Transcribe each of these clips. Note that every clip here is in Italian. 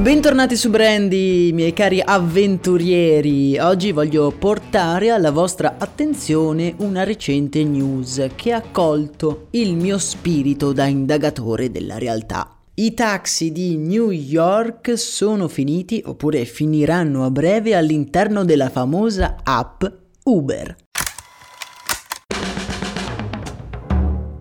Bentornati su Brandy, miei cari avventurieri. Oggi voglio portare alla vostra attenzione una recente news che ha colto il mio spirito da indagatore della realtà. I taxi di New York sono finiti oppure finiranno a breve all'interno della famosa app Uber.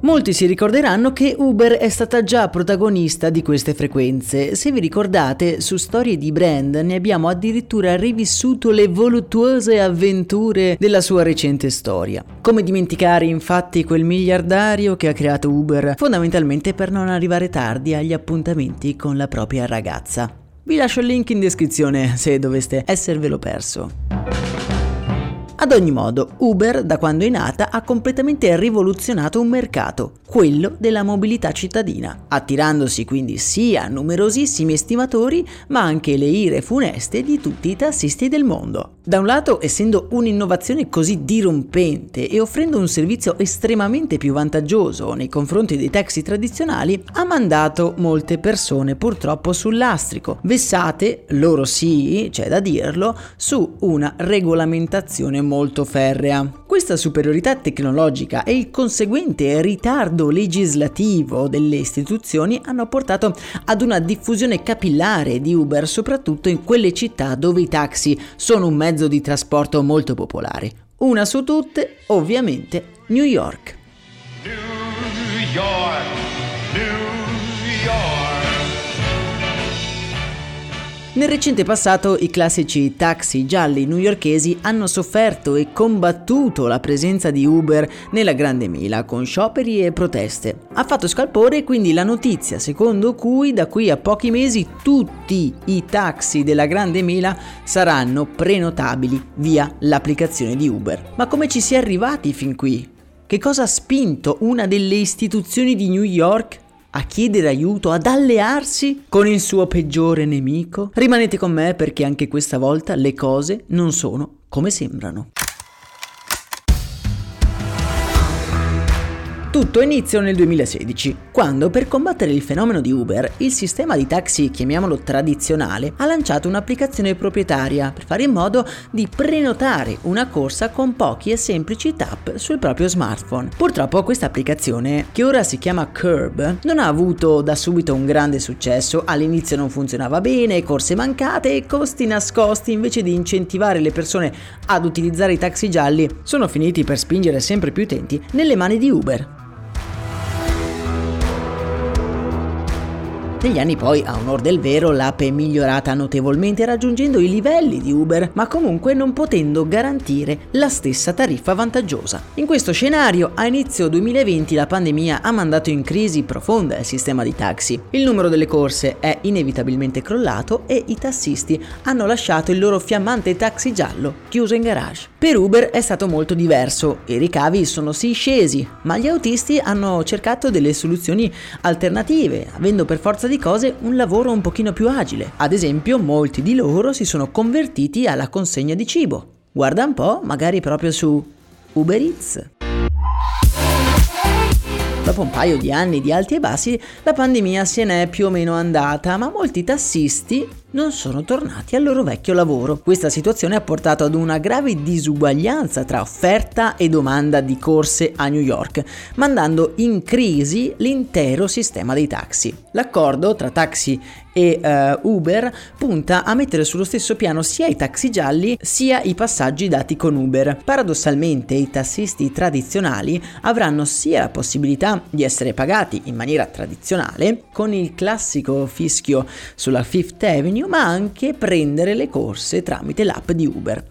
Molti si ricorderanno che Uber è stata già protagonista di queste frequenze. Se vi ricordate, su Storie di Brand ne abbiamo addirittura rivissuto le voluttuose avventure della sua recente storia. Come dimenticare infatti quel miliardario che ha creato Uber fondamentalmente per non arrivare tardi agli appuntamenti con la propria ragazza. Vi lascio il link in descrizione se doveste esservelo perso. Ad ogni modo, Uber, da quando è nata, ha completamente rivoluzionato un mercato, quello della mobilità cittadina, attirandosi quindi sia numerosissimi estimatori, ma anche le ire funeste di tutti i tassisti del mondo. Da un lato, essendo un'innovazione così dirompente e offrendo un servizio estremamente più vantaggioso nei confronti dei taxi tradizionali, ha mandato molte persone purtroppo sull'astrico, vessate, loro sì, c'è da dirlo, su una regolamentazione molto ferrea. Questa superiorità tecnologica e il conseguente ritardo legislativo delle istituzioni hanno portato ad una diffusione capillare di Uber soprattutto in quelle città dove i taxi sono un mezzo di trasporto molto popolare. Una su tutte, ovviamente, New York. New York, Nel recente passato i classici taxi gialli newyorkesi hanno sofferto e combattuto la presenza di Uber nella Grande Mela con scioperi e proteste. Ha fatto scalpore quindi la notizia secondo cui da qui a pochi mesi tutti i taxi della Grande Mela saranno prenotabili via l'applicazione di Uber. Ma come ci si è arrivati fin qui? Che cosa ha spinto una delle istituzioni di New York a chiedere aiuto, ad allearsi con il suo peggiore nemico? Rimanete con me perché anche questa volta le cose non sono come sembrano. Tutto inizia nel 2016, quando per combattere il fenomeno di Uber, il sistema di taxi, chiamiamolo tradizionale, ha lanciato un'applicazione proprietaria per fare in modo di prenotare una corsa con pochi e semplici tap sul proprio smartphone. Purtroppo questa applicazione, che ora si chiama Curb, non ha avuto da subito un grande successo, all'inizio non funzionava bene, corse mancate e costi nascosti invece di incentivare le persone ad utilizzare i taxi gialli, sono finiti per spingere sempre più utenti nelle mani di Uber. Negli anni poi, a onor del vero, l'app è migliorata notevolmente raggiungendo i livelli di Uber, ma comunque non potendo garantire la stessa tariffa vantaggiosa. In questo scenario, a inizio 2020 la pandemia ha mandato in crisi profonda il sistema di taxi. Il numero delle corse è inevitabilmente crollato e i tassisti hanno lasciato il loro fiammante taxi giallo chiuso in garage. Per Uber è stato molto diverso, i ricavi sono sì scesi, ma gli autisti hanno cercato delle soluzioni alternative, avendo per forza di cose un lavoro un pochino più agile. Ad esempio, molti di loro si sono convertiti alla consegna di cibo. Guarda un po', magari proprio su Uber Eats. Dopo un paio di anni di alti e bassi, la pandemia se n'è più o meno andata, ma molti tassisti non sono tornati al loro vecchio lavoro. Questa situazione ha portato ad una grave disuguaglianza tra offerta e domanda di corse a New York, mandando in crisi l'intero sistema dei taxi. L'accordo tra taxi e uh, Uber punta a mettere sullo stesso piano sia i taxi gialli sia i passaggi dati con Uber. Paradossalmente i tassisti tradizionali avranno sia la possibilità di essere pagati in maniera tradizionale con il classico fischio sulla Fifth Avenue guadagno, ma anche prendere le corse tramite l'app di Uber.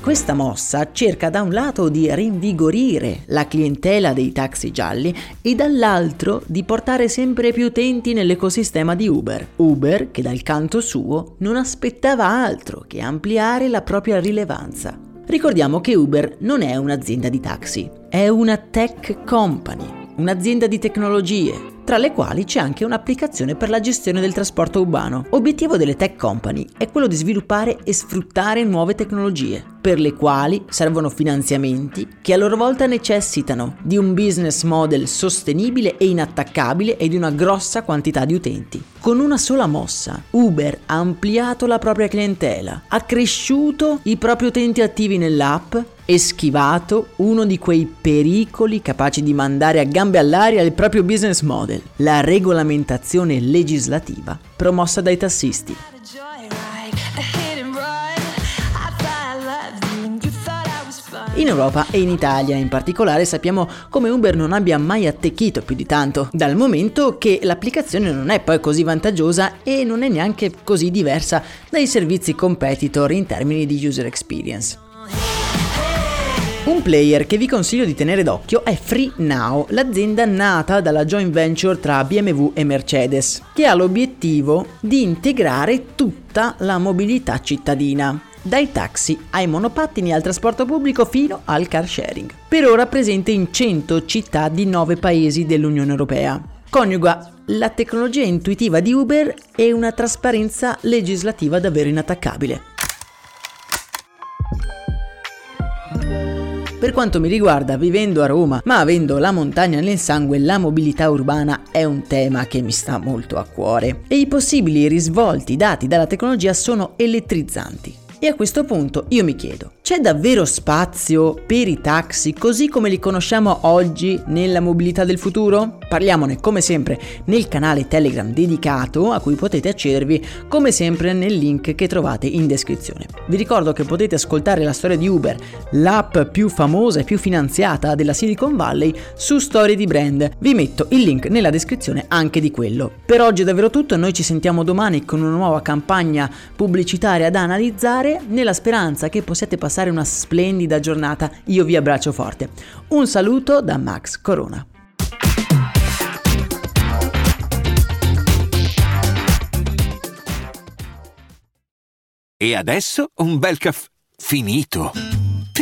Questa mossa cerca da un lato di rinvigorire la clientela dei taxi gialli e dall'altro di portare sempre più utenti nell'ecosistema di Uber. Uber, che dal canto suo non aspettava altro che ampliare la propria rilevanza. Ricordiamo che Uber non è un'azienda di taxi, è una tech company, un'azienda di tecnologie, tra le quali c'è anche un'applicazione per la gestione del trasporto urbano. Obiettivo delle tech company è quello di sviluppare e sfruttare nuove tecnologie, per le quali servono finanziamenti che a loro volta necessitano di un business model sostenibile e inattaccabile e di una grossa quantità di utenti. Con una sola mossa, Uber ha ampliato la propria clientela, ha cresciuto i propri utenti attivi nell'app e schivato uno di quei pericoli capaci di mandare a gambe all'aria il proprio business model, la regolamentazione legislativa promossa dai tassisti. In Europa e in Italia in particolare sappiamo come Uber non abbia mai attecchito più di tanto, dal momento che l'applicazione non è poi così vantaggiosa e non è neanche così diversa dai servizi competitor in termini di user experience. Un player che vi consiglio di tenere d'occhio è FreeNow, l'azienda nata dalla joint venture tra BMW e Mercedes, che ha l'obiettivo di integrare tutta la mobilità cittadina dai taxi ai monopattini al trasporto pubblico fino al car sharing. Per ora presente in 100 città di 9 paesi dell'Unione Europea. Coniuga la tecnologia intuitiva di Uber e una trasparenza legislativa davvero inattaccabile. Per quanto mi riguarda, vivendo a Roma, ma avendo la montagna nel sangue, la mobilità urbana è un tema che mi sta molto a cuore e i possibili risvolti dati dalla tecnologia sono elettrizzanti. E a questo punto io mi chiedo, c'è davvero spazio per i taxi così come li conosciamo oggi nella mobilità del futuro? Parliamone come sempre nel canale Telegram dedicato a cui potete accedervi come sempre nel link che trovate in descrizione. Vi ricordo che potete ascoltare la storia di Uber, l'app più famosa e più finanziata della Silicon Valley, su Storie di Brand. Vi metto il link nella descrizione anche di quello. Per oggi è davvero tutto, noi ci sentiamo domani con una nuova campagna pubblicitaria da analizzare nella speranza che possiate passare passare una splendida giornata. Io vi abbraccio forte. Un saluto da Max Corona. E adesso un bel caffè finito.